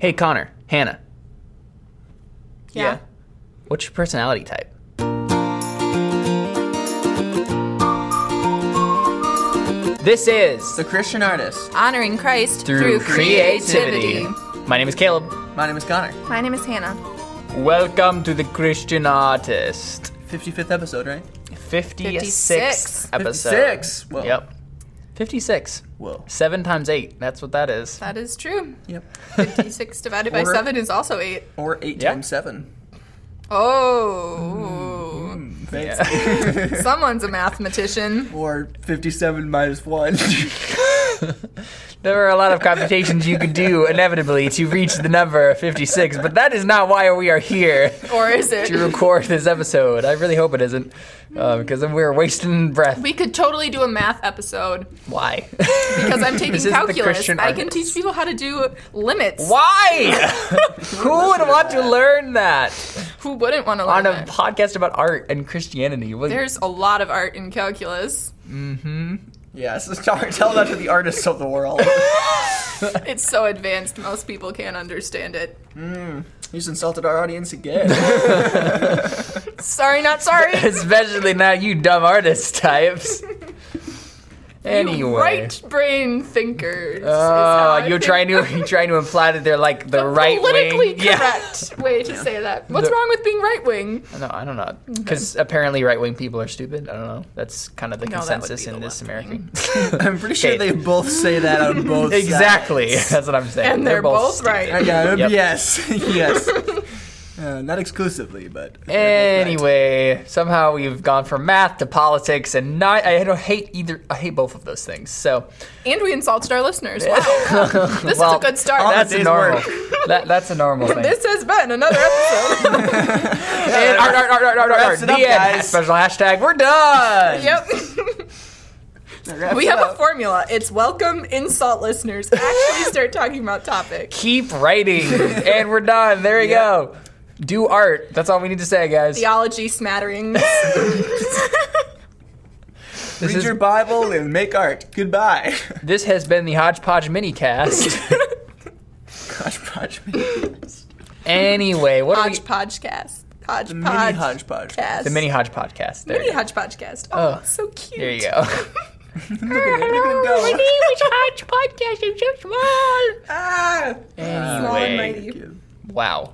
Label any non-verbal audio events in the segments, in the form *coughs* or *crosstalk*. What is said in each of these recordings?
Hey, Connor, Hannah. Yeah. What's your personality type? This is The Christian artist. Honoring Christ Through, creativity. My name is Caleb. My name is Connor. My name is Hannah. Welcome to the Christian Artist. 55th episode, right? 56th 56. episode. 56. Whoa. Yep. 56. Whoa. Seven times eight. That's what that is. That is true. Yep. 56 *laughs* divided by Or- 7 is also 8. Or 8 Yeah. times 7. Oh. Mm-hmm. Fancy. *laughs* Someone's a mathematician. or 57 minus 1. *laughs* *laughs* There are a lot of computations you could do inevitably to reach the number 56, but that is not why we are here Or is it? to record this episode. I really hope it isn't, um, because then we're wasting breath. We could totally do a math episode Why? because I'm taking *laughs* calculus. I can teach people how to do limits. Why? *laughs* Who would want to learn that Who wouldn't want to learn on a that? podcast about art and Christianity? Well, There's a lot of art in calculus. Mm-hmm. Yes, tell, tell that to the artists of the world. *laughs* It's so advanced, most people can't understand it. Mm, you just insulted our audience again. *laughs* Sorry, not sorry. especially not you dumb artist types. Anyway. You right brain thinkers. Oh, I you're think trying to *laughs* you're trying to imply that they're like the, the right politically *laughs* wing. correct way to say that. What's The- wrong with being right wing? No, I don't know. Because apparently right wing people are stupid. I don't know. That's kind of the No, consensus in the this American. *laughs* I'm pretty sure they both say that on both sides. exactly. That's what I'm saying. And they're both stupid. right. Yeah, Yep. Yes. yes. Uh, not exclusively, but. they're right. Anyway, somehow we've gone from math to politics, and not, I don't hate either. I hate both of those things. So And we insulted our listeners. *laughs* Wow. this Well, is a good start. on that's a normal. *laughs* That, that's a normal *laughs* thing. this has been another episode. and art, art, art, art, art, art, Wraps it the up, end. guys. Special hashtag. We're done. yep. We it have a formula. It's welcome insult listeners. Actually start talking about topic. Keep writing, and we're done. There you Yep. go. Do art. That's all we need to say, guys. Theology smatterings. *laughs* This, Read is, your Bible and make art. Goodbye. *laughs* this has been the Hodgepodge minicast. Gosh, Podge. anyway, what are we? Hodgepodge cast. Hodgepodge. The mini hodgepodge. Cast. The mini Hodge podcast. There Mini you go. hodgepodge cast. Oh, Oh. so cute. There you go. *laughs* Hello, go. name is Hodge Podcast. I'm so small. Ah! Small and Anyway, mighty. wow,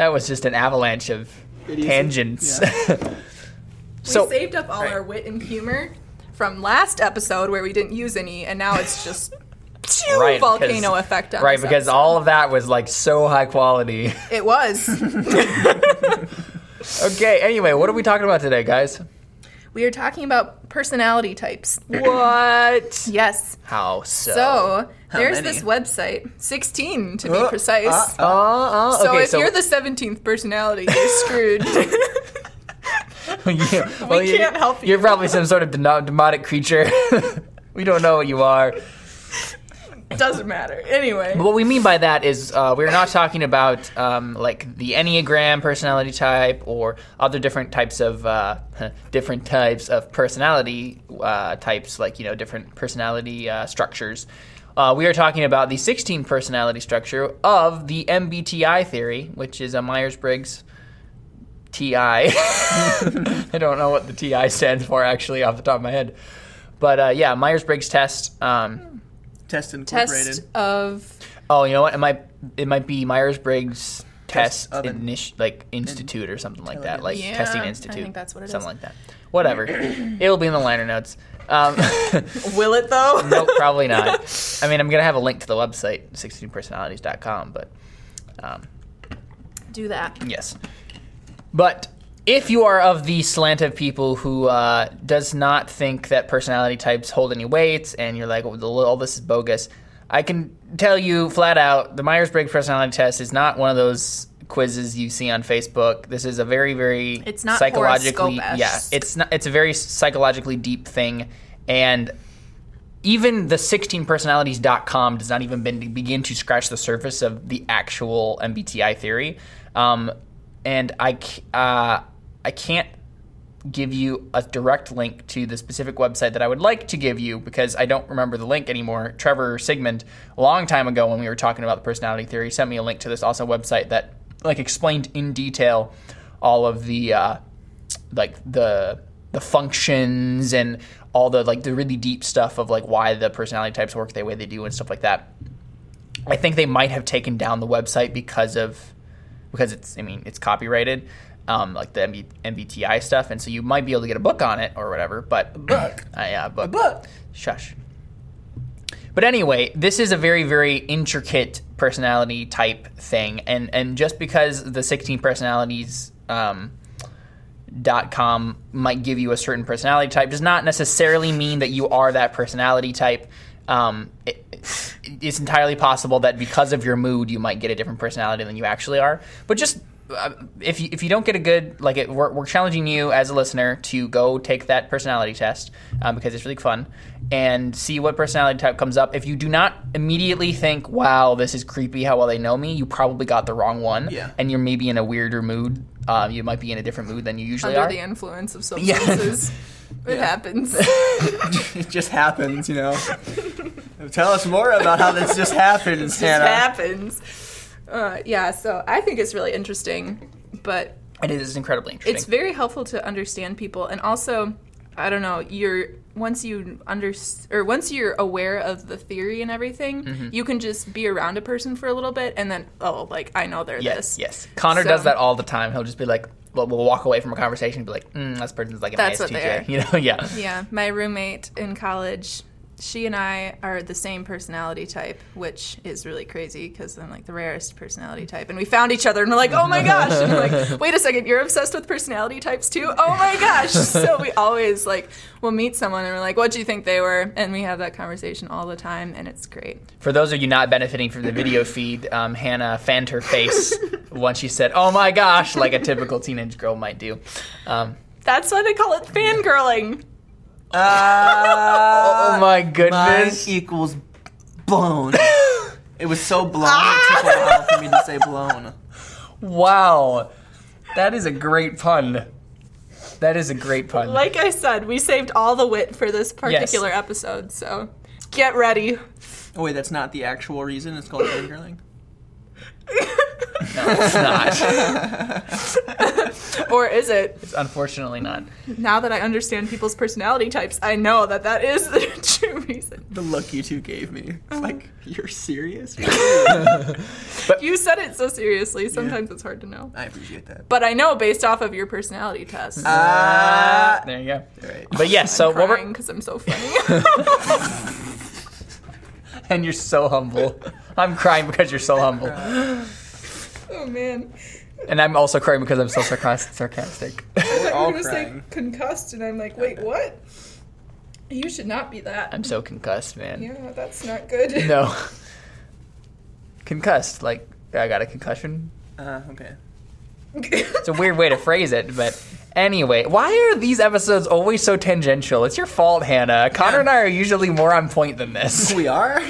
that was just an avalanche of Idiocy. tangents. *laughs* We so saved up all Right. our wit and humor from last episode where we didn't use any, and now it's just phew, Right, volcano effect. On right this because all of that was like so high quality. it was. *laughs* okay. Anyway, what are we talking about today, guys? We are talking about personality types. What? Yes. How so? So there's many? this website, 16 to be Oh, precise. uh, Oh, oh, so okay. if so you're the 17th personality, you're screwed. *laughs* *laughs* Yeah, well, you- can't help you. You're probably some sort of demonic creature. *laughs* we don't know what you are. Doesn't matter. Anyway. What we mean by that is uh, we're not talking about um, like the Enneagram personality type or other different types of uh, *laughs* different types of personality uh, types, like you know different personality uh, structures. Uh, we are talking about the 16 personality structure of the MBTI theory, which is a Myers Briggs TI. *laughs* I don't know what the TI stands for actually off the top of my head. But uh, yeah, Myers Briggs test. Um, Test Incorporated. Test of Oh, you know what? It might it might be Myers Briggs Test Test initi- like Institute or something like that, like Yeah, Testing I Institute. think that's what it something is. like that. Whatever. *coughs* It'll be in the liner notes. Um, *laughs* Will it though? *laughs* nope, probably not. *laughs* I mean, I'm gonna have a link to the website 16personalities.com, but um, Do that. Yes. But if you are of the slant of people who uh, does not think that personality types hold any weight, and you're like, "Oh, all this is bogus, I can tell you flat out, the Myers Briggs personality test is not one of those quizzes you see on Facebook. This is a very, very It's not psychologically, yeah, it's not. It's a very psychologically deep thing, and even the 16personalities.com does not even be- begin to scratch the surface of the actual MBTI theory. Um, and I, uh, I can't give you a direct link to the specific website that I would like to give you because I don't remember the link anymore. Trevor Sigmund, a long time ago when we were talking about the personality theory, sent me a link to this awesome website that like explained in detail all of the uh, like the the functions and all the like the really deep stuff of like why the personality types work the way they do and stuff like that. I think they might have taken down the website because of because it's I mean it's copyrighted, um, like the MB, MBTI stuff, and so you might be able to get a book on it or whatever. But a book. *clears throat* uh, yeah, a book. But Shush. But anyway, this is a very, very intricate personality type thing, and and just because the sixteen personalities um, dot com might give you a certain personality type does not necessarily mean that you are that personality type. Um, it, it's entirely possible that because of your mood, you might get a different personality than you actually are. But just if you, if you don't get a good like it, we're, we're challenging you as a listener to go take that personality test um, because it's really fun and see what personality type comes up. If you do not immediately think, "Wow, this is creepy," how well they know me, you probably got the wrong one, Yeah. and you're maybe in a weirder mood. Um, you might be in a different mood than you usually Under are. the influence of Yeah. substances. *laughs* It happens. *laughs* it just happens, you know. *laughs* Tell us more about how this just happens, just Hannah. happens. Uh, yeah, so I think it's really interesting, but it is incredibly interesting. it's very helpful to understand people, and also, I don't know, you're once you under or once you're aware of the theory and everything, Mm-hmm. you can just be around a person for a little bit, and then oh, like I know they're Yes, this. yes. Connor So- does that all the time. He'll just be like, well, we'll walk away from a conversation and be like, mm, this person's like an That's ISTJ. *laughs* You know, yeah. Yeah, my roommate in college, she and I are the same personality type, which is really crazy because I'm like the rarest personality type. And we found each other and we're like, oh my gosh. And I'm like, *laughs* wait a second, you're obsessed with personality types too? Oh my gosh. *laughs* So we always like, we'll meet someone and we're like, what do you think they were? And we have that conversation all the time and it's great. For those of you not benefiting from the video feed, um, Hannah fanned her face *laughs* once she said, oh my gosh, like a typical teenage girl might do. Um, That's why they call it fangirling. Uh, oh my Mine goodness. equals blown. it was so blown, it took a while for me to say blown. Wow. That is a great pun. That is a great pun. Like I said, we saved all the wit for this particular episode. So get ready. Oh wait, that's not the actual reason it's called fangirling? No, it's not. *laughs* or is it? It's unfortunately not. Now that I understand people's personality types, I know that that is the *laughs* true reason. The look you two gave me. It's like, you're serious? *laughs* but, You said it so seriously, sometimes it's hard to know. I appreciate that. But I know based off of your personality test. Uh, There you go. right. But yes, so I'm what crying we're because I'm so funny. And you're so humble. I'm crying because you're so humble, oh man. and I'm also crying because I'm so sarcas- sarcastic. We're all gonna say crying. concussed, and I'm like, wait, what? You should not be that. I'm so concussed, man. yeah, that's not good. No, *laughs* concussed. Like I got a concussion. Uh, okay. *laughs* It's a weird way to phrase it, but anyway, why are these episodes always so tangential? It's your fault, Hannah. Connor Yeah. and I are usually more on point than this. *laughs* We are? *laughs* At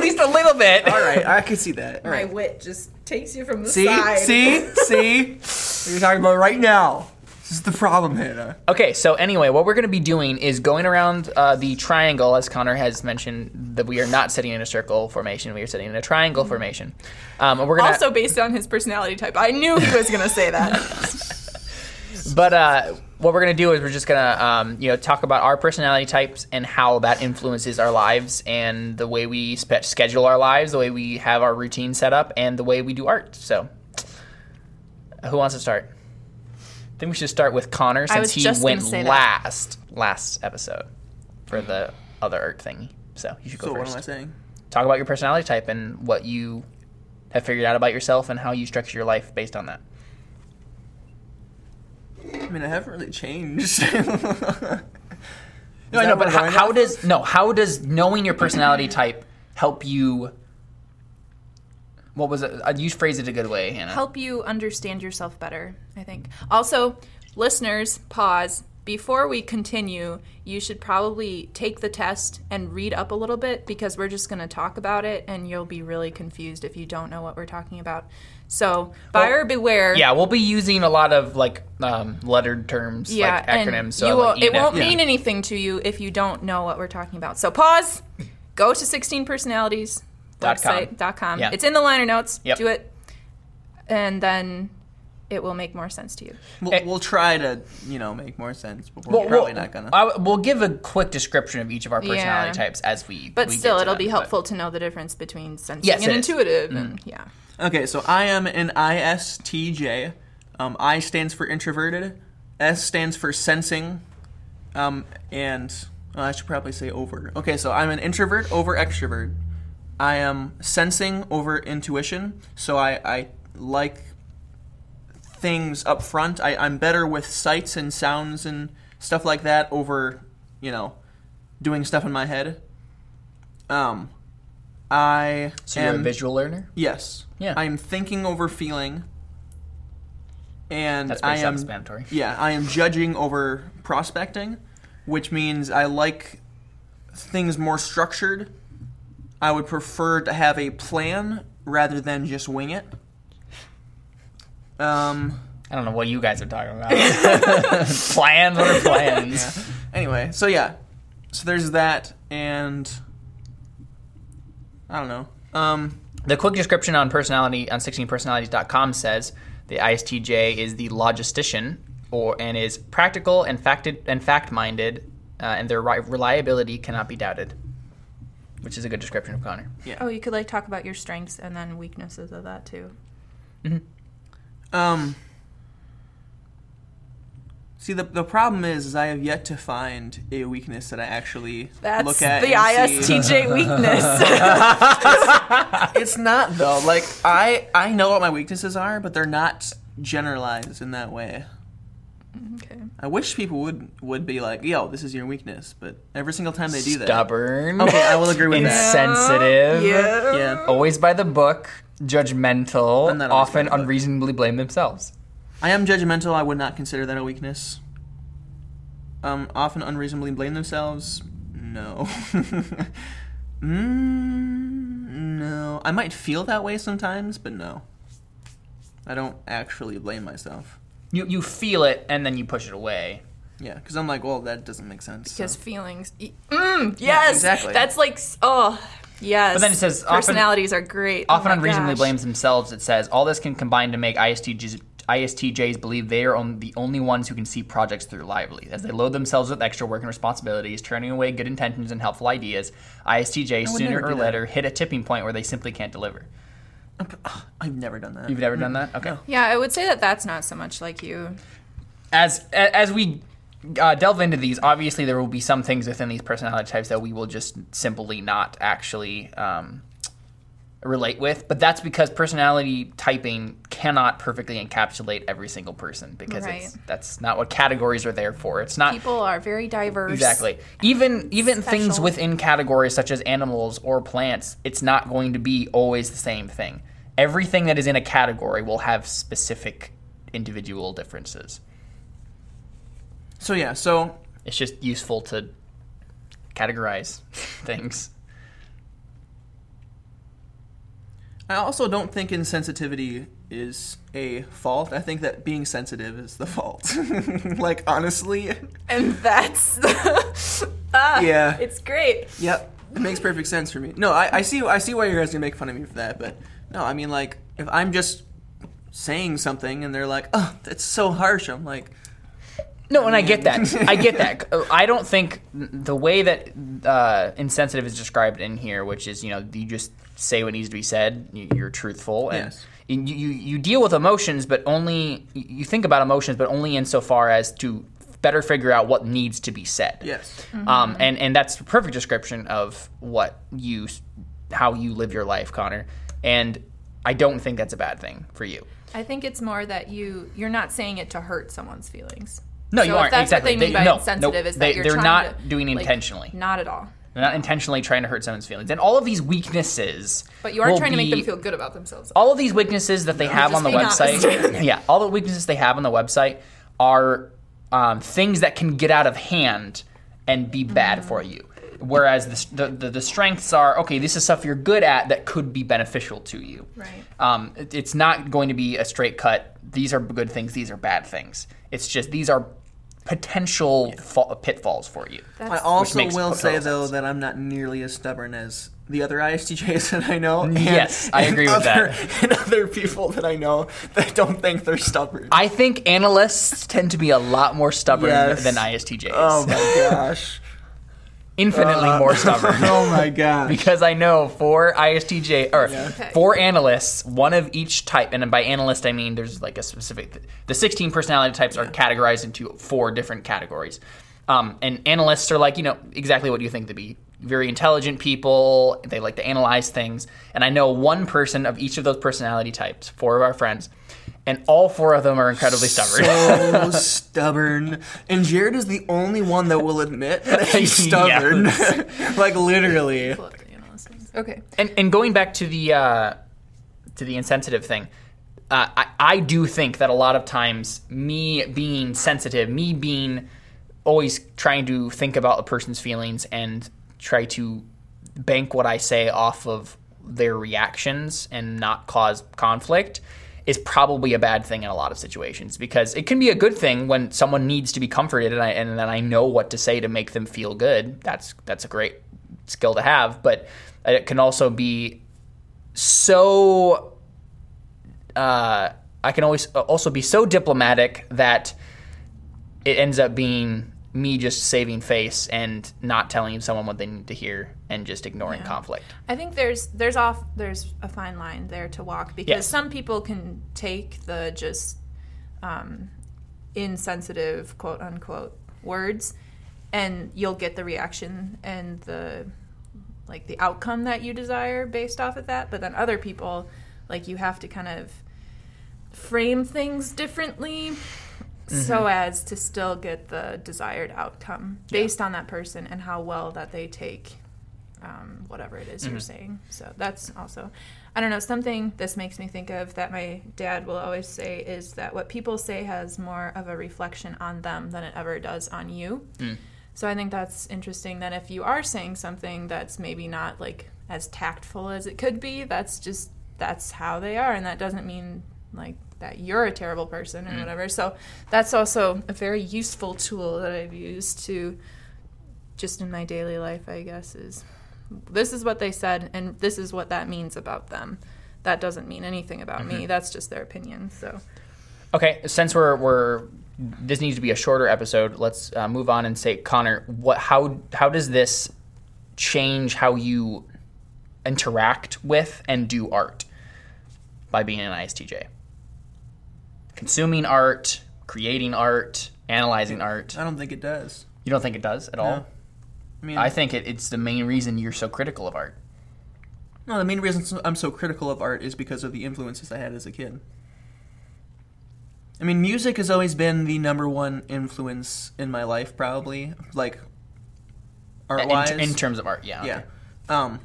least a little bit. all right, I can see that. All My right. wit just takes you from the See? side. See? *laughs* See? What you're talking about right now. This is the problem, Hannah. Okay, so anyway, what we're going to be doing is going around uh, the triangle, as Connor has mentioned, that we are not sitting in a circle formation. We are sitting in a triangle formation. Um, and we're going to Also based on his personality type. I knew he was gonna say that. But uh, what we're gonna do is we're just gonna um, you know talk about our personality types and how that influences our lives and the way we spe- schedule our lives, the way we have our routine set up, and the way we do art. So, who wants to start? I think we should start with Connor since was he just went gonna say that. last last episode for the other art thingy. So you should go So what first. am I saying? Talk about your personality type and what you have figured out about yourself and how you structure your life based on that. I mean, I haven't really changed. *laughs* No, I know, but how, how does no? How does knowing your personality type help you? What was it? Uh, You phrased it a good way, Hannah. Help you understand yourself better, I think. Also, listeners, pause before we continue, you should probably take the test and read up a little bit because we're just going to talk about it and you'll be really confused if you don't know what we're talking about. So, buyer beware. Yeah, we'll be using a lot of like um, lettered terms, Yeah, like acronyms. so you like, it won't if- mean anything to you if you don't know what we're talking about. So pause, go to 16 personalities Dot com. website com. Yeah. It's in the liner notes. Yep. Do it, and then it will make more sense to you. We'll, Eh. we'll try to, you know, make more sense, but we're Well, probably we'll- not gonna. I, we'll give a quick description of each of our personality Yeah. types as we. But we still, get to it'll them, be but- helpful to know the difference between sensing Yes, and it is. Intuitive. And yeah, Okay, so I am an ISTJ. Um, I stands for introverted. S stands for sensing. Um, and oh, I should probably say over. Okay, so I'm an introvert over extrovert. I am sensing over intuition. So I, I like things up front. I, I'm better with sights and sounds and stuff like that over, you know, doing stuff in my head. Um, I So you're a am visual learner. Yes. Yeah. I am thinking over feeling. And That's I am self-explanatory. *laughs* Yeah, I am judging over prospecting, which means I like things more structured. I would prefer to have a plan rather than just wing it. Um I don't know what you guys are talking about. *laughs* plans? What are plans? *laughs* anyway, so yeah. So there's that and I don't know. Um The quick description on personality on 16personalities.com says the ISTJ is the logistician or and is practical and facted and fact-minded uh, and their ri- reliability cannot be doubted. Which is a good description of Connor. Yeah. Oh, you could like talk about your strengths and then weaknesses of that too. Um. See, the, the problem is, is I have yet to find a weakness that I actually That's look at. the and see. ISTJ *laughs* weakness. It's not though. Like I I know what my weaknesses are, but they're not generalized in that way. okay. I wish people would would be like, "Yo, this is your weakness," but every single time they do that, Stubborn. Okay, I will agree with that. *laughs* Insensitive. Yeah. Yeah. Always by the book. Judgmental. I'm not always Often by unreasonably blame themselves. I am judgmental. I would not consider that a weakness. Um, often unreasonably blame themselves. No. *laughs* mm, no. I might feel that way sometimes, but no. I don't actually blame myself. You you feel it and then you push it away. Yeah, because I'm like, well, that doesn't make sense. so. Because feelings. e- Mm, yes. exactly. That's like oh yes. But then it says often- personalities are great. Oh Often my unreasonably gosh. blames themselves. It says all this can combine to make ISTJs, ISTJs believe they are on, the only ones who can see projects through lively. As they load themselves with extra work and responsibilities, turning away good intentions and helpful ideas, ISTJs sooner or do that. later hit a tipping point where they simply can't deliver. I've never done that. You've never done hmm. that? Okay. Yeah, I would say that that's not so much like you. As as we uh, delve into these, obviously there will be some things within these personality types that we will just simply not actually um, relate with. But that's because personality typing cannot perfectly encapsulate every single person because it's, that's not what categories are there for. It's not People are very diverse. exactly even even things within categories such as animals or plants. It's not going to be always the same thing. Everything that is in a category will have specific individual differences. So yeah, so It's just useful to categorize *laughs* things. I also don't think insensitivity is a fault. I think that being sensitive is the fault. *laughs* like honestly, And that's *laughs* ah, Yeah. It's great. Yep, it makes perfect sense for me. No, I, I see I see why you guys gonna make fun of me for that, but no, I mean like if I'm just saying something and they're like, "Oh, that's so harsh," I'm like, No, and I get that. I get that. *laughs* Uh, I don't think the way that uh, insensitive is described in here, which is you know you just say what needs to be said, you- you're truthful, and Yes. you, you you deal with emotions, but only you think about emotions, but only insofar as to better figure out what needs to be said. yes, Um, and and that's the perfect description of what you how you live your life, Connor. And I don't think that's a bad thing for you. I think it's more that you you're not saying it to hurt someone's feelings. No, So you aren't. that's exactly. what they mean by no, insensitive no, is they, that you're they're not to, doing like, intentionally. Not at all. They're not intentionally trying to hurt someone's feelings. And all of these weaknesses. But you aren't will trying to make them feel good about themselves. All of these weaknesses that they have on the website. *laughs* yeah, all the weaknesses they have on the website are um, things that can get out of hand and be bad for you. Whereas the, the, the, the strengths are okay, this is stuff you're good at that could be beneficial to you. Right. Um, it- it's not going to be a straight cut. These are good things. These are bad things. It's just these are potential fa- pitfalls for you. I also will say sense. though that I'm not nearly as stubborn as the other ISTJs *laughs* that I know. and- Yes, I and agree with other, that. *laughs* And other people that I know that don't think they're stubborn. I think analysts tend to be a lot more stubborn Yes. than ISTJs. oh my *laughs* gosh. Infinitely Uh, more *laughs* stubborn. *laughs* oh my god! because I know four ISTJ or Yeah. Okay. for analysts, one of each type, and by analyst I mean there's like a specific. The 16 personality types are categorized into four different categories, um, and analysts are like you know exactly what you think to be very intelligent people. They like to analyze things, and I know one person of each of those personality types, four of our friends, and all four of them are incredibly stubborn. so stubborn. *laughs* And Jared is the only one that will admit that he's *laughs* stubborn. *laughs* like literally. pull up the analyst ones. Okay. And and going back to the uh, to the insensitive thing, uh, I I do think that a lot of times me being sensitive, me being always trying to think about a person's feelings and try to bank what I say off of their reactions and not cause conflict is probably a bad thing in a lot of situations because it can be a good thing when someone needs to be comforted and I and then I know what to say to make them feel good. That's that's a great skill to have, but it can also be so uh, I can always also be so diplomatic that it ends up being me just saving face and not telling someone what they need to hear and just ignoring Yeah. conflict. I think there's there's off there's a fine line there to walk because Yes. some people can take the just um, insensitive quote unquote words and you'll get the reaction and the like the outcome that you desire based off of that but then other people like you have to kind of frame things differently so mm-hmm. as to still get the desired outcome based on that person and how well that they take um, whatever it is you're mm-hmm. saying. So that's also, I don't know, something this makes me think of that my dad will always say is that what people say has more of a reflection on them than it ever does on you. Hmm. So I think that's interesting that if you are saying something that's maybe not like as tactful as it could be, that's just, that's how they are. And that doesn't mean like that you're a terrible person or whatever. So that's also a very useful tool that I've used to just in my daily life, I guess, is this is what they said and this is what that means about them. That doesn't mean anything about me. That's just their opinion. So Okay, since we're we're this needs to be a shorter episode, let's uh, move on and say, Connor, what how how does this change how you interact with and do art by being an ISTJ? Consuming art, creating art, analyzing art. I don't think it does. You don't think it does at all? I mean, I think it, it's the main reason you're so critical of art. no, the main reason I'm so critical of art is because of the influences I had as a kid. I mean, music has always been the number one influence in my life, probably. Like, art In, wise. in terms of art, yeah. Yeah. okay. Um.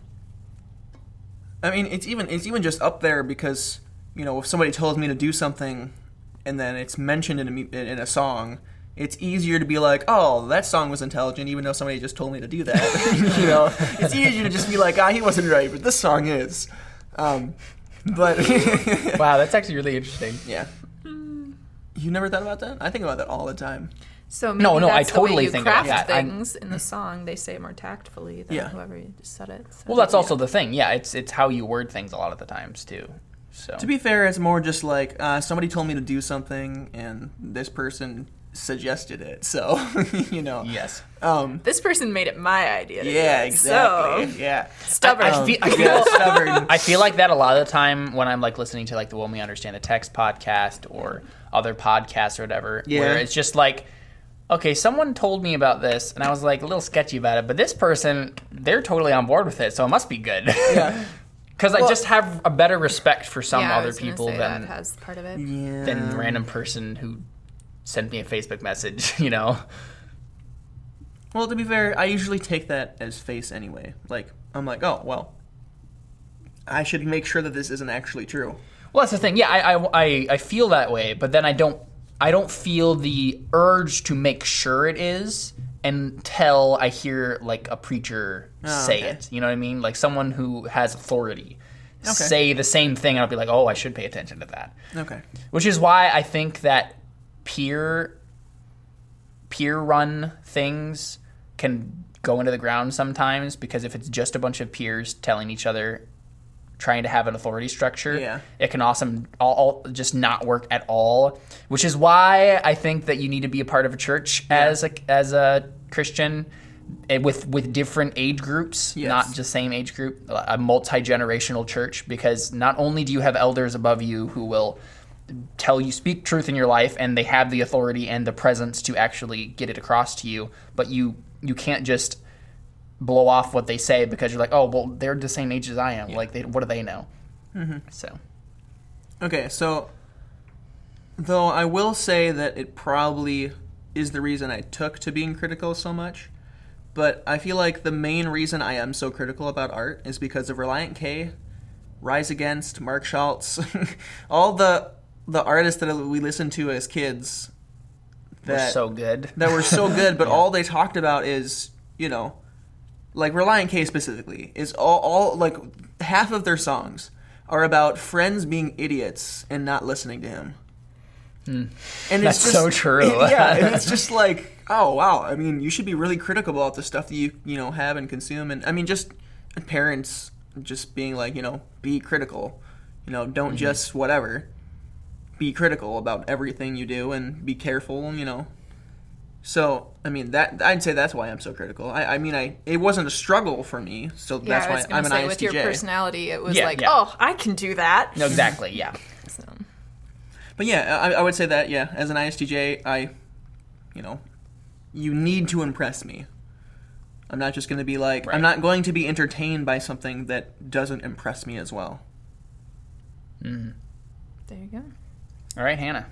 I mean, it's even it's even just up there because you know if somebody tells me to do something, and then it's mentioned in a in a song, it's easier to be like, oh, that song was intelligent, even though somebody just told me to do that. *laughs* you know, it's easier to just be like, ah, he wasn't right, but this song is. Um, but *laughs* Wow, that's actually really interesting. yeah. You never thought about that? I think about that all the time. So maybe No, no, I that's the way totally you think about craft that. I'm- things in the song. They say it more tactfully than Yeah. whoever just said it. So, Well, that's yeah. also the thing. Yeah, it's it's how you word things a lot of the times too. So To be fair, it's more just like uh, somebody told me to do something, and this person suggested it. So, *laughs* you know. yes, Um, This person made it my idea. Yeah, it, exactly. So Yeah. stubborn. I feel, I feel stubborn. *laughs* I feel like that a lot of the time when I'm like listening to like the When We Understand the Text podcast or other podcasts or whatever, Yeah. where it's just like, okay, someone told me about this and I was like a little sketchy about it, but this person they're totally on board with it, so it must be good. Yeah. *laughs* Because I just have a better respect for some yeah, other people than that has part of it. Yeah. than random person who sent me a Facebook message. *laughs* You know. Well, to be fair, I usually take that as face anyway. Like, I'm like, oh, well, I should make sure that this isn't actually true. Well, that's the thing. Yeah, I, I, I, I feel that way, but then I don't I don't feel the urge to make sure it is until I hear like a preacher oh, say okay. it. You know what I mean? Like someone who has authority say the same thing, and I'll be like, oh, I should pay attention to that. Okay. Which is why I think that peer peer run things can go into the ground sometimes because if it's just a bunch of peers telling each other trying to have an authority structure Yeah. it can awesome all, all just not work at all which is why i think that you need to be a part of a church as a as a christian eh, with with different age groups Yes. not just same age group a multi-generational church because not only do you have elders above you who will tell you speak truth in your life and they have the authority and the presence to actually get it across to you but you you can't just blow off what they say because you're like oh well they're the same age as i am like they, what do they know Mm-hmm. so Okay, so though I will say that it probably is the reason I took to being critical so much, but I feel like the main reason I am so critical about art is because of Relient K, Rise Against, Mark Schultz, *laughs* all the the artists that we listened to as kids that were so good that were so good, but *laughs* all they talked about is, you know, like Relient K specifically, is all, all like half of their songs are about friends being idiots and not listening to him. And it's Hmm. That's just, so true. *laughs* yeah, and it's *laughs* just like, oh wow. I mean, you should be really critical about the stuff that you you know have and consume, and I mean, just parents just being like, you know, be critical. You know, don't Mm-hmm. just whatever. Be critical about everything you do and be careful. You know, so I mean that I'd say that's why I'm so critical. I, I mean I it wasn't a struggle for me, so Yeah, that's I why I'm an ISTJ. with your personality, it was Yeah, like, yeah. oh, I can do that. no exactly yeah *laughs* So, But yeah, I, I would say that yeah, as an ISTJ, I, you know, you need to impress me. I'm not just going to be like Right. I'm not going to be entertained by something that doesn't impress me as well. there you go. all right hannah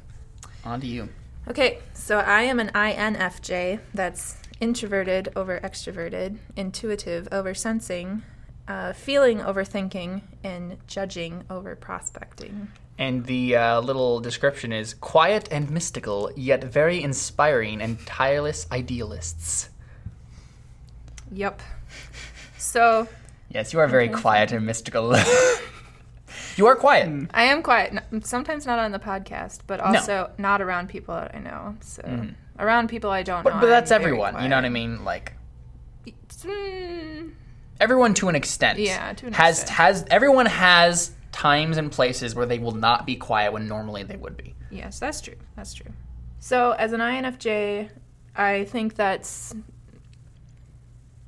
on to you Okay, so I am an INFJ. That's introverted over extroverted, intuitive over sensing, uh, feeling over thinking, and judging over prospecting. And the uh, little description is quiet and mystical yet very inspiring and tireless idealists Yep. So yes you are very quiet and mystical *laughs* you are quiet I am quiet. Sometimes not on the podcast, but also not around people that I know. So around people I don't know. Mm-hmm. but, but that's I'm very everyone you know what i mean like Mm, everyone to an extent Yeah, to an has extent. has everyone has times and places where they will not be quiet when normally they would be Yes, that's true. That's true. So, as an INFJ, I think that's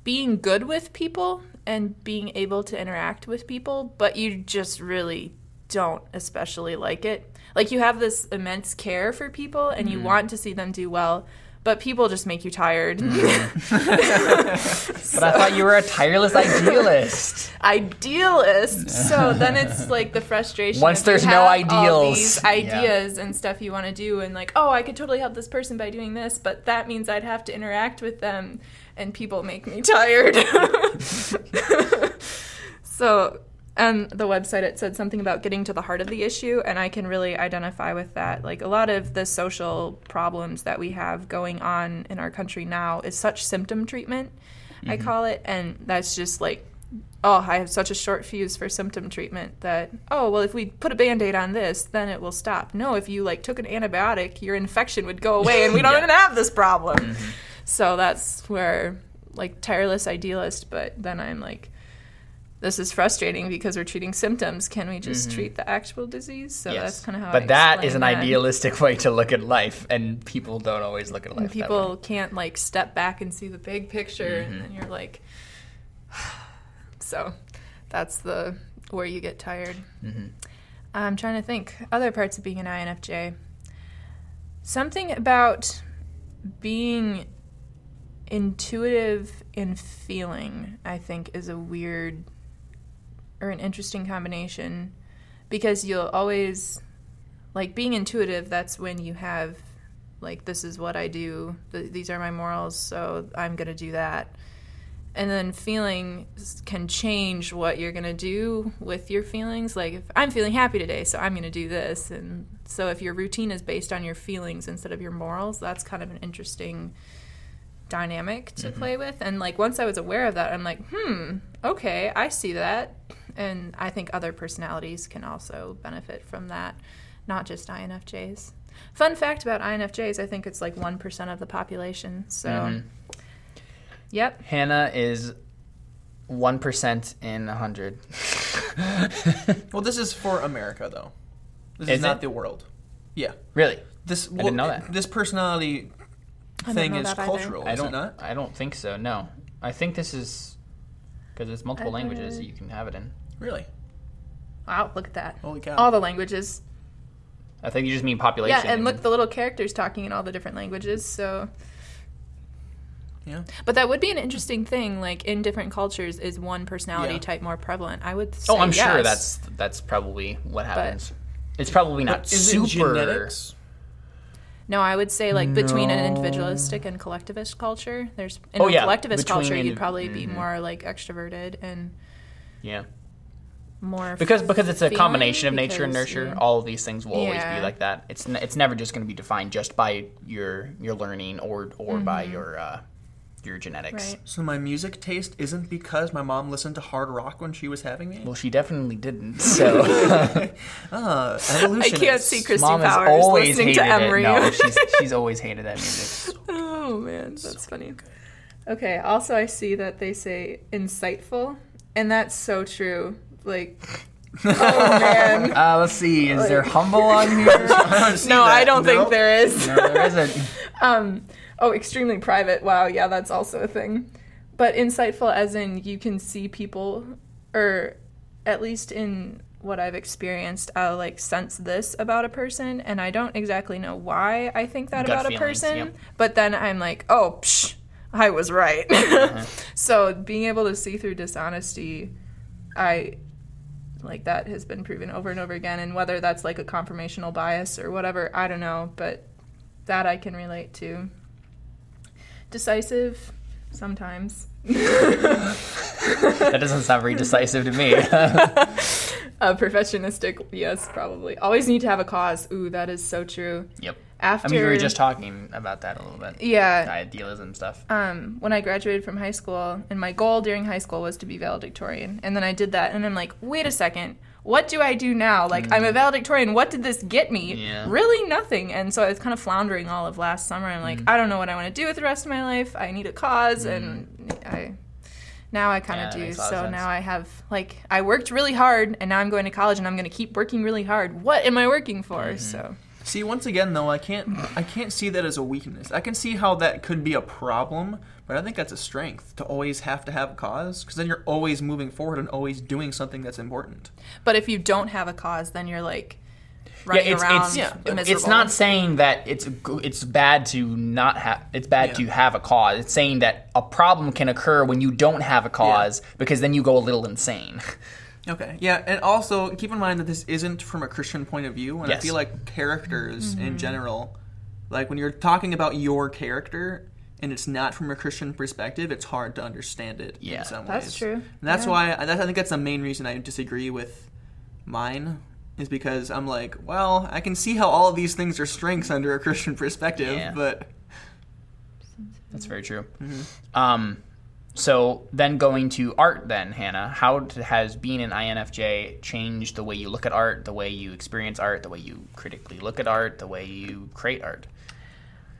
being good with people and being able to interact with people, but you just really don't especially like it. Like, you have this immense care for people and you mm-hmm. want to see them do well, but people just make you tired. Mm. *laughs* but i thought you were a tireless idealist *laughs* idealist. So then it's like the frustration. Once of you there's no have all ideals. these Yeah. ideas and stuff you want to do, and like, oh, I could totally help this person by doing this, but that means I'd have to interact with them, and people make me tired. *laughs* so. On the website, it said something about getting to the heart of the issue, and I can really identify with that. Like a lot of the social problems that we have going on in our country now is such symptom treatment, I mm-hmm. call it, and that's just like oh, I have such a short fuse for symptom treatment that, oh, well, if we put a band aid on this, then it will stop. No, if you like took an antibiotic, your infection would go away and we don't *laughs* Yeah. even have this problem. Mm-hmm. So that's where, like, tireless idealist, but then I'm like, this is frustrating because we're treating symptoms. Can we just treat the actual disease? So that's kind of how. But I that is an that. idealistic way to look at life and people don't always look at life And that people can't like step back and see the big picture, Mm-hmm. and then you're like, *sighs* so that's the where you get tired. Mm-hmm. I'm trying to think other parts of being an INFJ. Something about being intuitive in feeling, I think, is a weird or an interesting combination because you'll always like being intuitive that's when you have like this is what i do th- these are my morals so i'm going to do that. And then feeling can change what you're going to do with your feelings. Like if i'm feeling happy today so i'm going to do this. And so if your routine is based on your feelings instead of your morals that's kind of an interesting dynamic to play with and like once i was aware of that i'm like hmm okay i see that and i think other personalities can also benefit from that not just infjs fun fact about infjs i think it's like 1% of the population so yep Hannah is one percent in a hundred. *laughs* Well, this is for America, though. This Is is, not it? the world. Yeah. really? This I didn't know that. This personality I don't thing is that either. cultural, I don't. it not? I don't think so. No, I think this is because it's multiple I've languages that you can have it in. Really? wow look at that Holy cow. all the languages I think you just mean population. Yeah, and look, the little characters talking in all the different languages. So, Yeah. but that would be an interesting thing. Like in different cultures, is one personality Yeah. type more prevalent? I would. Oh, say Oh, I'm sure that's that's probably what happens. it's probably not super. it genetics? No, I would say like between an individualistic and collectivist culture. There's in Oh, a yeah, collectivist between culture, you'd probably be mhm. more like extroverted and Yeah, more because because it's a combination of nature and nurture. yeah. All of these things will always Yeah. be like that. It's n- it's never just going to be defined just by your your learning or or by your uh, your genetics. Right. So my music taste isn't because my mom listened to hard rock when she was having me? Well, she definitely didn't. *laughs* So Ah, I can't see Christy mom Powers always listening hated to Emery. it. No, *laughs* she's she's always hated that music. Oh man, that's funny. Okay, also I see that they say insightful, and that's so true. Like, oh man. *laughs* Uh, let's see. Is there humble on here? I don't see No, I don't No. think there is. no, there isn't. um, oh, extremely private. Wow, yeah, that's also a thing. But insightful, as in you can see people, or at least in what I've experienced, I'll like sense this about a person, and I don't exactly know why I think that Gut about a person. yep. But then I'm like, oh, psh, I was right. Uh-huh. *laughs* so being able to see through dishonesty, I like that has been proven over and over again. And whether that's like a confirmational bias or whatever, I don't know, but that I can relate to. Decisive, sometimes. That doesn't sound very decisive to me. *laughs* Uh, perfectionistic, yes, probably. Always need to have a cause. Ooh, that is so true. yep. After, I mean, we were just talking about that a little bit. yeah, Idealism stuff. um, when I graduated from high school, and my goal during high school was to be valedictorian. And then I did that, and I'm like, wait a second, what do I do now? Like, I'm a valedictorian. What did this get me? Mm. Yeah. Really, nothing. And so I was kind of floundering all of last summer. I'm Mm. like, I don't know what I want to do with the rest of my life. I need a cause, and I. Now I kind Yeah, of do. of So now I have like I worked really hard, and now I'm going to college, and I'm going to keep working really hard. What am I working for? Mm-hmm. So See, once again, though, I can't I can't see that as a weakness. I can see how that could be a problem, but I think that's a strength to always have to have a cause, because then you're always moving forward and always doing something that's important. But if you don't have a cause, then you're like running it's around it's, Yeah. miserable. it's not saying that it's it's bad to not have it's bad Yeah. to have a cause. It's saying that a problem can occur when you don't have a cause because then you go a little insane. *laughs* Okay. Yeah, and also keep in mind that this isn't from a Christian point of view, and I feel like characters Mm-hmm. in general, like when you're talking about your character and it's not from a Christian perspective, it's hard to understand it Yeah. in some That's ways. true. And that's Yeah. why I, that, I think that's the main reason I disagree with mine is because I'm like, well, I can see how all of these things are strengths under a Christian perspective, Yeah. but That's very true. Mm-hmm. Um, so then going to art, then Hannah, how has being an INFJ changed the way you look at art, the way you experience art, the way you critically look at art, the way you create art?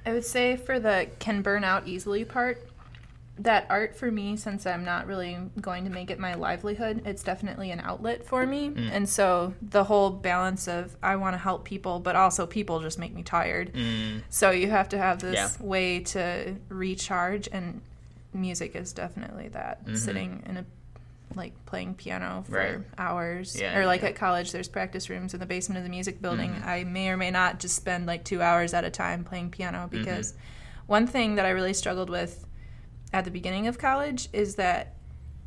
I would say for the can burn out easily part, that art for me, since I'm not really going to make it my livelihood, it's definitely an outlet for me. Mm. And so the whole balance of I want to help people, but also people just make me tired. So you have to have this Mm. Yeah. way to recharge, and music is definitely that. Sitting in a like playing piano for Mm-hmm. Right. hours, Yeah, or like yeah. at college, there's practice rooms in the basement of the music building. Mm-hmm. I may or may not just spend like two hours at a time playing piano Mm-hmm. because one thing that I really struggled with at the beginning of college is that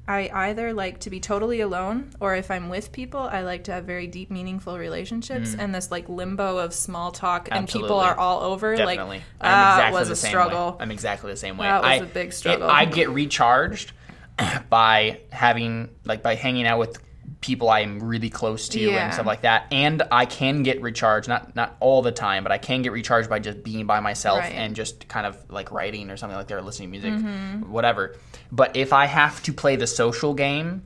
I either like to be totally alone or if I'm with people, I like to have very deep, meaningful relationships and this like limbo of small talk and people Mm. Are all over. Definitely. Like, I'm ah, exactly was the a same struggle. way. I'm exactly the same way. That was I, a big it- struggle. I get recharged *clears throat* by having like by hanging out with people I'm really close to Yeah. and stuff like that. And I can get recharged, not not all the time, but I can get recharged by just being by myself Right. and just kind of like writing or something like that, or listening to music, Mm-hmm. whatever. But if I have to play the social game,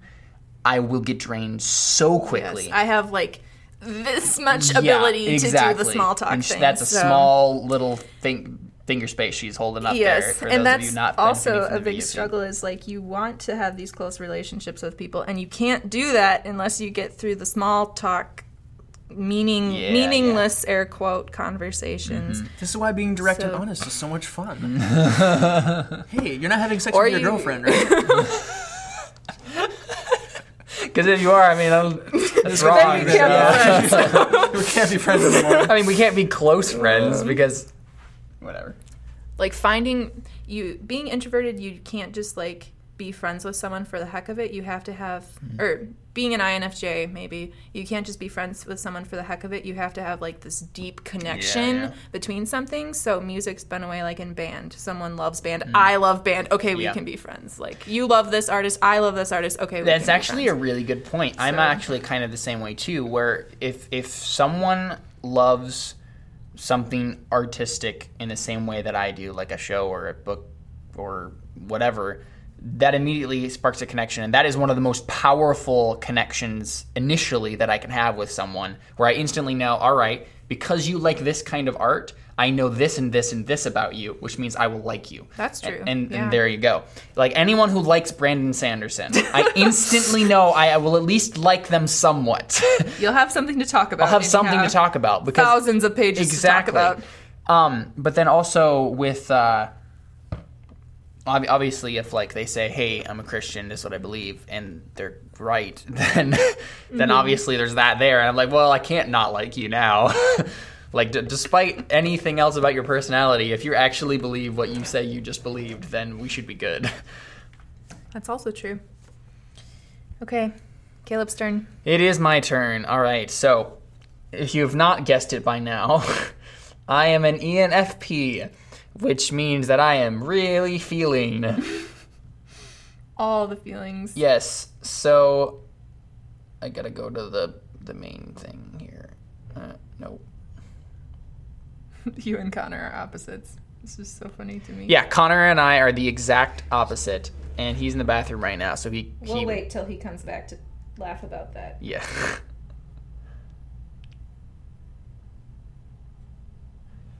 I will get drained so quickly. Yes, I have like this much Yeah, ability to do the small talk And thing. That's a so- small little thing, finger space she's holding up there. Yes, For and those that's of you not also a big struggle. Is like you want to have these close relationships with people, and you can't do that unless you get through the small talk, meaning Yeah, meaningless air quote conversations. Mm-hmm. This is why being direct and honest is so much fun. *laughs* hey, you're not having sex Or with your you- girlfriend, right? *laughs* Because if you are, I mean, I'm, *laughs* that's Then wrong. you can't Yeah. be friends. we can't be friends anymore. I mean, we can't be close uh, friends because whatever. like finding you being introverted you can't just like be friends with someone for the heck of it you have to have Mm-hmm. or being an infj maybe you can't just be friends with someone for the heck of it you have to have like this deep connection yeah. between something so music's been away like in band someone loves band i love band okay we Mm. Yeah. can be friends like you love this artist i love this artist okay we That's actually a really good point. I'm actually kind of the same way too. Where if if someone loves something artistic in the same way that I do, like a show or a book or whatever, that immediately sparks a connection, and that is one of the most powerful connections initially that I can have with someone. Where I instantly know, all right, because you like this kind of art. I know this and this and this about you, which means I will like you. That's true, And, and, yeah. and there you go. Like anyone who likes Brandon Sanderson, I *laughs* instantly know I will at least like them somewhat. *laughs* you'll have something to talk about I'll have something to talk about because thousands of pages exactly. to talk about Um, but then also with uh, obviously, if like they say, "Hey, I'm a Christian. This is what I believe," and they're right, *laughs* then then Mm-hmm. obviously there's that there, and I'm like, well, I can't not like you now. Like, d- despite anything else about your personality, if you actually believe what you say you just believed, then we should be good. that's also true okay caleb's turn It is my turn. All right. So, if you have not guessed it by now, *laughs* I am an ENFP, which means that I am really feeling. all the feelings yes. So, I gotta go to the the main thing here. Uh, no. *laughs* you and Connor are opposites. This is so funny to me. Yeah, Connor and I are the exact opposite, and he's in the bathroom right now. So he. We'll he wait till he comes back to laugh about that. Yeah. *laughs*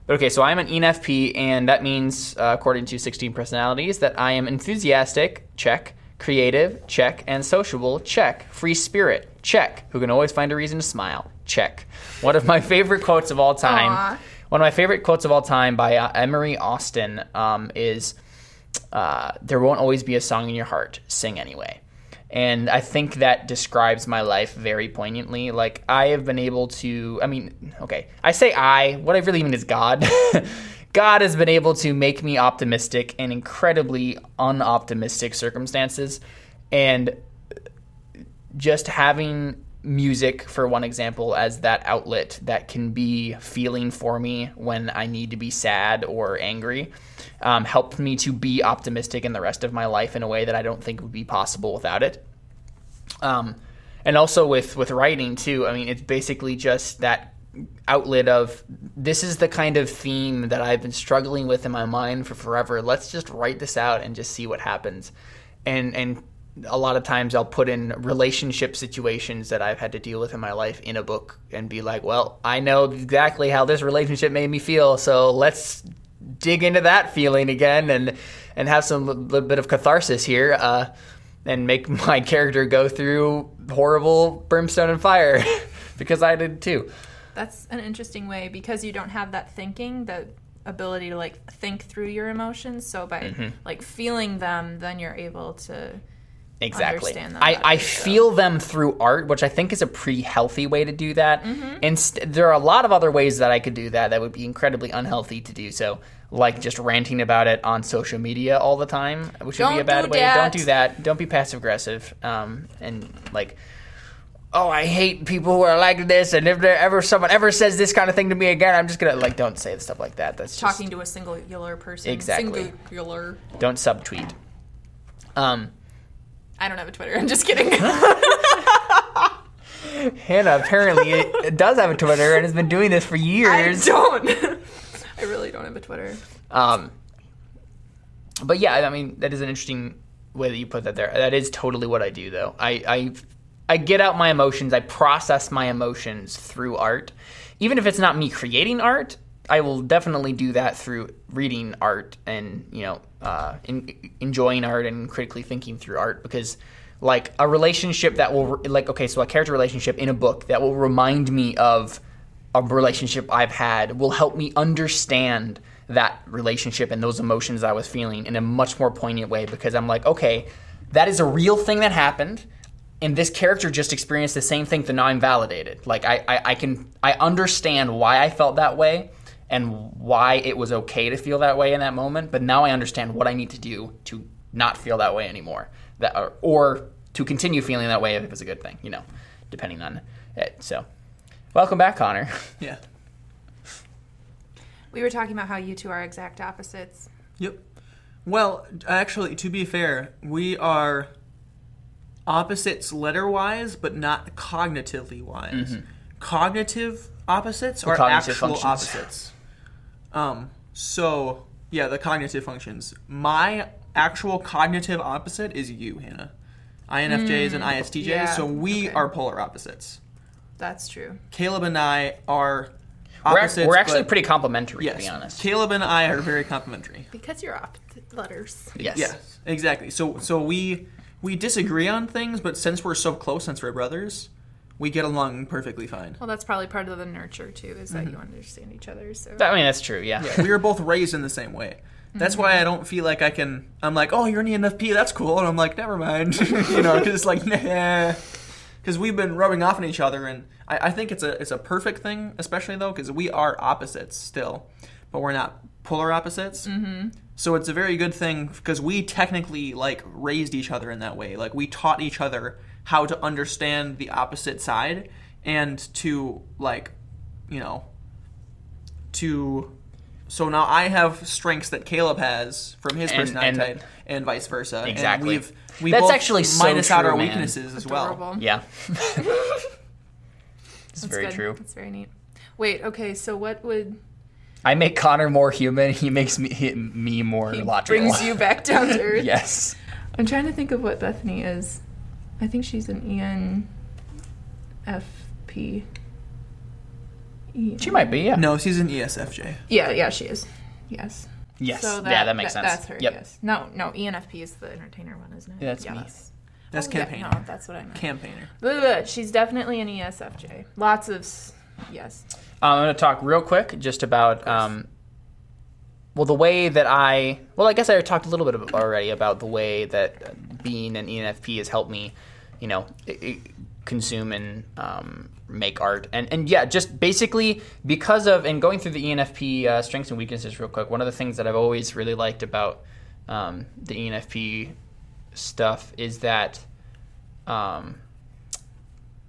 okay, so I'm an E ENFP, and that means, uh, according to 16 personalities, that I am enthusiastic, check, creative, check, and sociable, check, free spirit, check, who can always find a reason to smile, check. One of my *laughs* favorite quotes of all time. Aw. One of my favorite quotes of all time by uh, Emery Austin um, is uh, There won't always be a song in your heart, sing anyway. And I think that describes my life very poignantly. Like, I have been able to, I mean, okay, I say I, what I really mean is God. *laughs* God has been able to make me optimistic in incredibly unoptimistic circumstances. And just having music, for one example, as that outlet that can be feeling for me when I need to be sad or angry, um, helped me to be optimistic in the rest of my life in a way that I don't think would be possible without it. Um, and also with with writing too. I mean, it's basically just that outlet of this is the kind of theme that I've been struggling with in my mind for forever. Let's just write this out and just see what happens. And and a lot of times I'll put in relationship situations that I've had to deal with in my life in a book and be like, well, I know exactly how this relationship made me feel, so let's dig into that feeling again and and have some little bit of catharsis here uh, and make *laughs* my character go through horrible brimstone and fire *laughs* because I did too. That's an interesting way because you don't have that thinking, the ability to like think through your emotions. So by Mm-hmm. like feeling them, then you're able to. Exactly. I, I feel them through art, which I think is a pretty healthy way to do that. Mm-hmm. And st- there are a lot of other ways that I could do that that would be incredibly unhealthy to do so, like just ranting about it on social media all the time, which would be a Don't bad do way. that. Don't do that. Don't be passive aggressive. Um, and like, oh, I hate people who are like this, and if there ever someone ever says this kind of thing to me again, I'm just gonna like don't say stuff like that. That's just, Talking to a singular person. Exactly. Singular. don't subtweet. Um, I don't have a Twitter. I'm just kidding. *laughs* *laughs* Hannah apparently does have a Twitter and has been doing this for years. I don't. *laughs* I really don't have a Twitter. Um, but yeah, I mean that is an interesting way that you put that there. That is totally what I do, though. I I, I get out my emotions. I process my emotions through art, even if it's not me creating art. I will definitely do that through reading art and you know uh, in, enjoying art and critically thinking through art because like a relationship that will like okay so a character relationship in a book that will remind me of a relationship I've had will help me understand that relationship and those emotions I was feeling in a much more poignant way because I'm like, okay, that is a real thing that happened. And this character just experienced the same thing, so now I'm validated. Like I, I, I can I understand why I felt that way and why it was okay to feel that way in that moment. But now I understand what I need to do to not feel that way anymore. That or, or to continue feeling that way if it was a good thing, you know, depending on it. So welcome back, Connor. *laughs* Yeah. We were talking about how you two are exact opposites. Yep. Well, actually, to be fair, we are opposites letter wise, but not cognitively wise. Mm-hmm. Cognitive opposites are cognitive actual functions. opposites. Um, so yeah, the cognitive functions. My actual cognitive opposite is you, Hannah. INFJs and ISTJs, yeah, so we okay. are polar opposites. That's true. Caleb and I are We're, ac- we're actually but- pretty complementary, yes, to be honest. Caleb and I are very complementary. Because you're opposite letters. Yes. Yes, exactly. So so we we disagree on things, but since we're so close, since we're brothers, we get along perfectly fine. Well, that's probably part of the nurture too, is that you understand each other. So I mean, that's true. Yeah. Yeah, we were both raised in the same way. That's why I don't feel like I can. I'm like, oh, you're an ENFP, that's cool, and I'm like, never mind, *laughs* you know, because it's like, *laughs* nah, because we've been rubbing off on each other, and I, I think it's a it's a perfect thing, especially though, because we are opposites still, but we're not polar opposites. Mm-hmm. So it's a very good thing because we technically like raised each other in that way. Like we taught each other how to understand the opposite side and to like, you know, to so now I have strengths that Caleb has from his And- personality and- type, and vice versa. Exactly. And we've we That's both actually so minus out true, our man. weaknesses as well. Yeah. *laughs* it's That's very good. true. That's very neat. Wait, okay, so what would I make Connor more human. He makes me he, me more he logical. brings you back down to *laughs* earth? yes. I'm trying to think of what Bethany is. I think she's an ENFP. E- She might be. Yeah. No, she's an E ESFJ. Yeah, yeah, she is. Yes. Yes. So yeah, that makes sense. That's her. Yep. Yes. No, no. ENFP is the entertainer one, isn't it? Yeah, that's me. That's Oh, yeah, campaigner. no, that's what I meant. Campaigner. Blah, blah, blah. She's definitely an ESFJ. Lots of yes. Um, I'm going to talk real quick just about um, well the way that I well I guess I talked a little bit already about the way that uh, being an ENFP has helped me, you know, consume and um, make art. And and yeah just basically because of and going through the ENFP uh, strengths and weaknesses real quick one of the things that I've always really liked about um, the ENFP stuff is that um,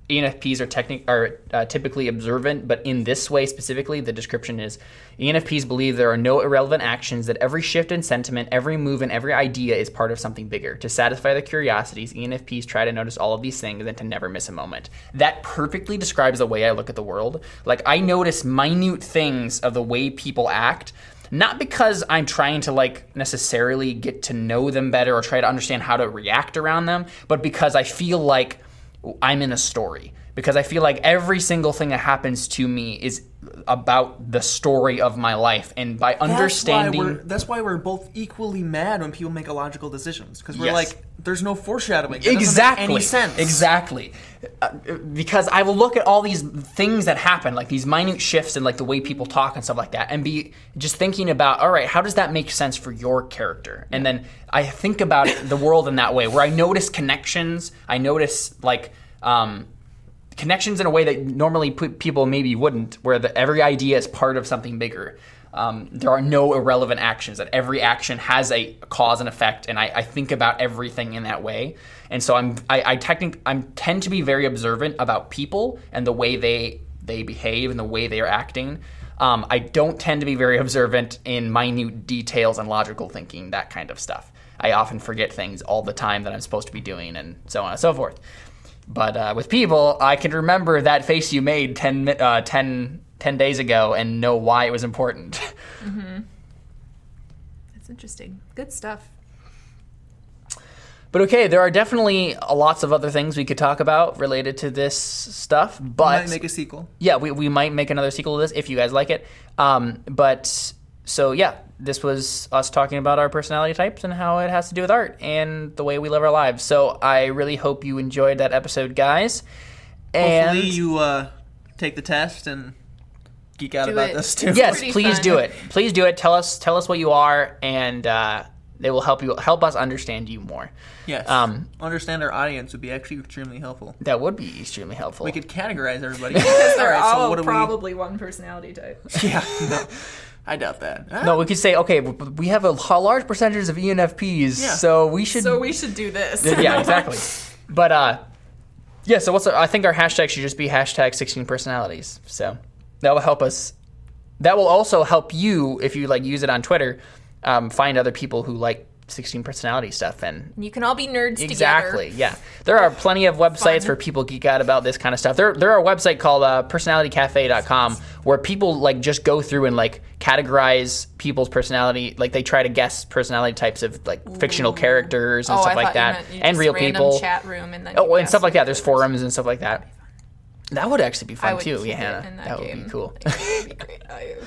ENFPs are technic are uh, typically observant, but in this way specifically, the description is ENFPs believe there are no irrelevant actions. That every shift in sentiment, every move, and every idea is part of something bigger. To satisfy their curiosities, ENFPs try to notice all of these things and to never miss a moment. That perfectly describes the way I look at the world. Like I notice minute things of the way people act not because I'm trying to like necessarily get to know them better or try to understand how to react around them, but because I feel like I'm in a story. Because I feel like every single thing that happens to me is about the story of my life, and by understanding, That's why, we're, that's why we're both equally mad when people make illogical decisions because we're Yes. like, there's no foreshadowing. That exactly any sense. exactly Uh, because i will look at all these things that happen like these minute shifts in like the way people talk and stuff like that and be just thinking about all right how does that make sense for your character and then i think about it, the world in that way where i notice connections i notice like um, connections in a way that normally people maybe wouldn't, where the, every idea is part of something bigger. Um, there are no irrelevant actions. That every action has a cause and effect, and I, I think about everything in that way. And so I'm I, I technic- I'm tend to be very observant about people and the way they they behave and the way they are acting. Um, I don't tend to be very observant in minute details and logical thinking, that kind of stuff. I often forget things all the time that I'm supposed to be doing, and so on and so forth. But uh, with people, I can remember that face you made 10, uh, 10, 10 days ago and know why it was important. *laughs* That's interesting. Good stuff. But okay, there are definitely lots of other things we could talk about related to this stuff. But we Might make a sequel. yeah, we, we might make another sequel to this if you guys like it. Um, but so yeah, this was us talking about our personality types and how it has to do with art and the way we live our lives. So I really hope you enjoyed that episode, guys. And Hopefully you uh, take the test and geek out about it. this too. yes, pretty please fun. do it. Please do it. Tell us tell us what you are, and uh, it will help you help us understand you more. Yes. Um, Understand our audience would be actually extremely helpful. That would be extremely helpful. We could categorize everybody. *laughs* They're Alright, so all what do we- probably one personality type. Yeah. *laughs* No, I doubt that. Ah, no, we could say okay, we have a large percentage of ENFPs, Yeah. so we should So we should do this. yeah, exactly. *laughs* But uh, yeah. So what's our, I think our hashtag should just be hashtag sixteen personalities. So that will help us. That will also help you if you like use it on Twitter. Um, find other people who like sixteen personality stuff and You can all be nerds together. exactly together. yeah. There are plenty of websites Fun. where people geek out about this kind of stuff. There there are a website called uh, personalitycafe.com where people like just go through and like categorize people's personality. Like they try to guess personality types of like fictional characters and Oh, stuff like you that meant you and real people. Chat room and Oh, and stuff like that. There's the forums and stuff like that. That would actually be fun too, yeah, it Hannah. in That, that would be cool. Be great. *laughs*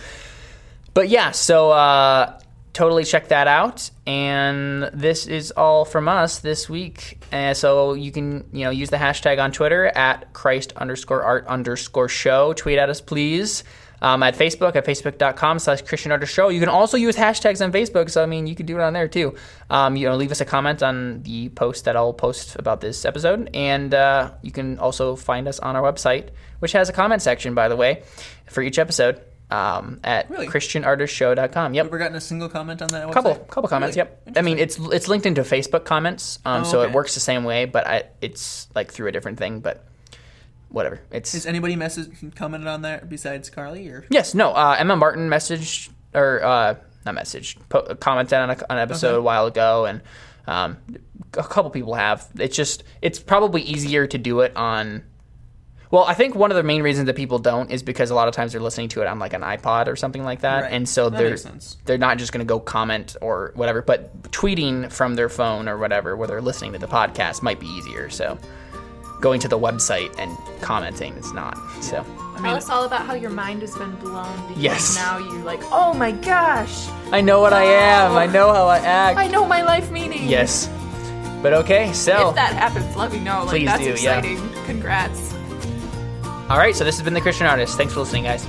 But yeah, so uh, totally check that out. And this is all from us this week. And so you can you know use the hashtag on Twitter at Christ underscore art underscore show. Tweet at us, please. Um, at Facebook at facebook.com slash Christian Artist Show. You can also use hashtags on Facebook, so I mean you can do it on there too. Um, you know, leave us a comment on the post that I'll post about this episode, and uh, you can also find us on our website, which has a comment section, by the way, for each episode um, at Really? ChristianArtistShow.com. Yep, Ever gotten a single comment on that website? couple couple comments. Really? Yep. I mean, it's it's linked into Facebook comments, um, Oh, so okay. it works the same way, but I, it's like through a different thing. But whatever. It's Has anybody message commented on that besides Carly or? yes, no. Uh, Emma Martin messaged or uh, not messaged, po- commented on, a, on an episode Okay. a while ago, and um, a couple people have. It's just it's probably easier to do it on. Well, I think one of the main reasons that people don't is because a lot of times they're listening to it on like an iPod or something like that, Right. and so That they're makes sense. they're not just going to go comment or whatever, but tweeting from their phone or whatever, where they're listening to the podcast, might be easier. So going to the website and commenting is not. So Tell us all about how your mind has been blown because Yes. now you're like, oh my gosh, I know what I am. I know how I act. I know my life meaning. Yes. But okay, so If that happens, let me know. Like Please that's do, yeah. exciting. Congrats. All right. So this has been the Christian Artist. Thanks for listening, guys.